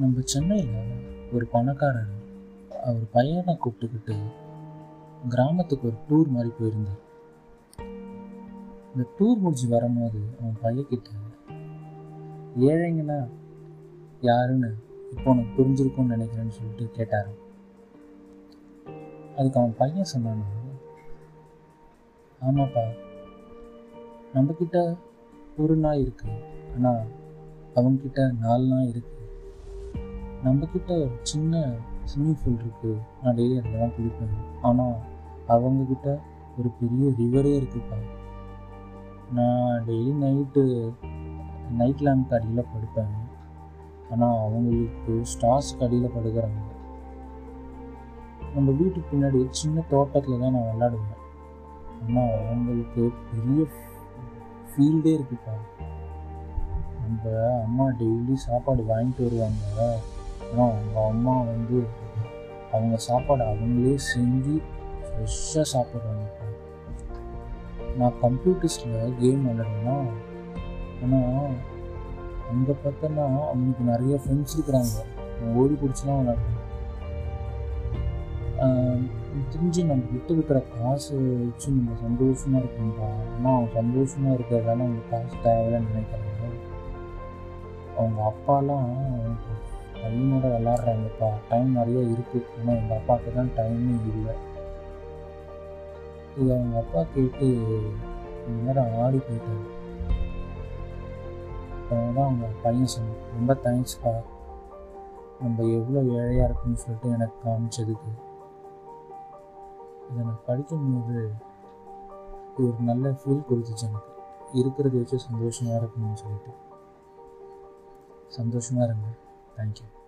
நம்ம சென்னையில் ஒரு பணக்காரர் அவர் பையனை கூப்பிட்டுக்கிட்டு கிராமத்துக்கு ஒரு டூர் மாதிரி போயிருந்தார். இந்த டூர் முடிஞ்சு வரும்போது அவன் பையன்கிட்ட ஏழைங்கன்னா யாருன்னு இப்போ உனக்கு புரிஞ்சிருக்கும்னு நினைக்கிறேன்னு சொல்லிட்டு கேட்டார் அதுக்கு அவன் பையன் சொன்னான் ஆமாப்பா நம்மக்கிட்ட ஒரு நாய் இருக்கு. ஆனால் அவங்கக்கிட்ட நாலு நாய் இருக்கு. நம்மக்கிட்ட ஒரு சின்ன ஸ்விம்மிங் பூல் இருக்கு. நான் டெய்லி அதில் தான் குளிப்பேன் ஆனால் அவங்கக்கிட்ட ஒரு பெரிய ரிவரே இருக்குப்பா நான் டெய்லி நைட்டு நைட் லேம்ப் அடியில் படுப்பேன். ஆனால் அவங்களுக்கு ஸ்டார்ஸ்க்கு அடியில் படுக்கிறாங்க. நம்ம வீட்டுக்கு பின்னாடி சின்ன தோட்டத்தில் தான் நான் விளாடுவேன் ஆனால் அவங்களுக்கு பெரிய ஃபீல்டே இருக்குப்பா நம்ம அம்மா டெய்லி சாப்பாடு வாங்கிட்டு வருவாங்க. ஆனால் அவங்க அம்மா வந்து அவங்க சாப்பாடு அவங்களே செஞ்சு ஃப்ரெஷ்ஷாக சாப்பிட்றாங்க. நான் கம்ப்யூட்டர்ஸில் கேம் விளாடுவேன்னா ஆனால் அங்கே பார்த்தோன்னா அவங்களுக்கு நிறைய ஃப்ரெண்ட்ஸ் இருக்கிறாங்க. நான் ஓடி பிடிச்சலாம் விளாடுவேன் தெரிஞ்சு நம்ம கிட்ட இருக்கிற காசு வச்சு நம்ம சந்தோஷமாக இருக்கணும்ப்பா. ஆனால் அவங்க சந்தோஷமாக இருக்கிறதால அவங்களுக்கு காசு தேவையில்லைன்னு நினைக்கிறாங்க. அவங்க அப்பாலாம் அவங்க விளாட்றாங்கப்பா டைம் நிறைய இருக்குது ஆனால் எங்கள் அப்பாவுக்கு தான் டைமே இல்லை. இது அவங்க அப்பா கேட்டு இந்த நேரம் ஆடி போயிட்டாங்க அப்புறம் தான் அவங்க பையன் சொன்னான் ரொம்ப தேங்க்ஸ்ப்பா நம்ம எவ்வளோ ஏழையாக இருக்குன்னு சொல்லிட்டு எனக்கு காமிச்சதுக்கு. இதை நான் படிக்கும்போது ஒரு நல்ல ஃபீல் கொடுத்துச்சு எனக்கு. இருக்கிறத வச்சு சந்தோஷமாக இருக்கணும்னு சொல்லிட்டு. சந்தோஷமாக Thank you.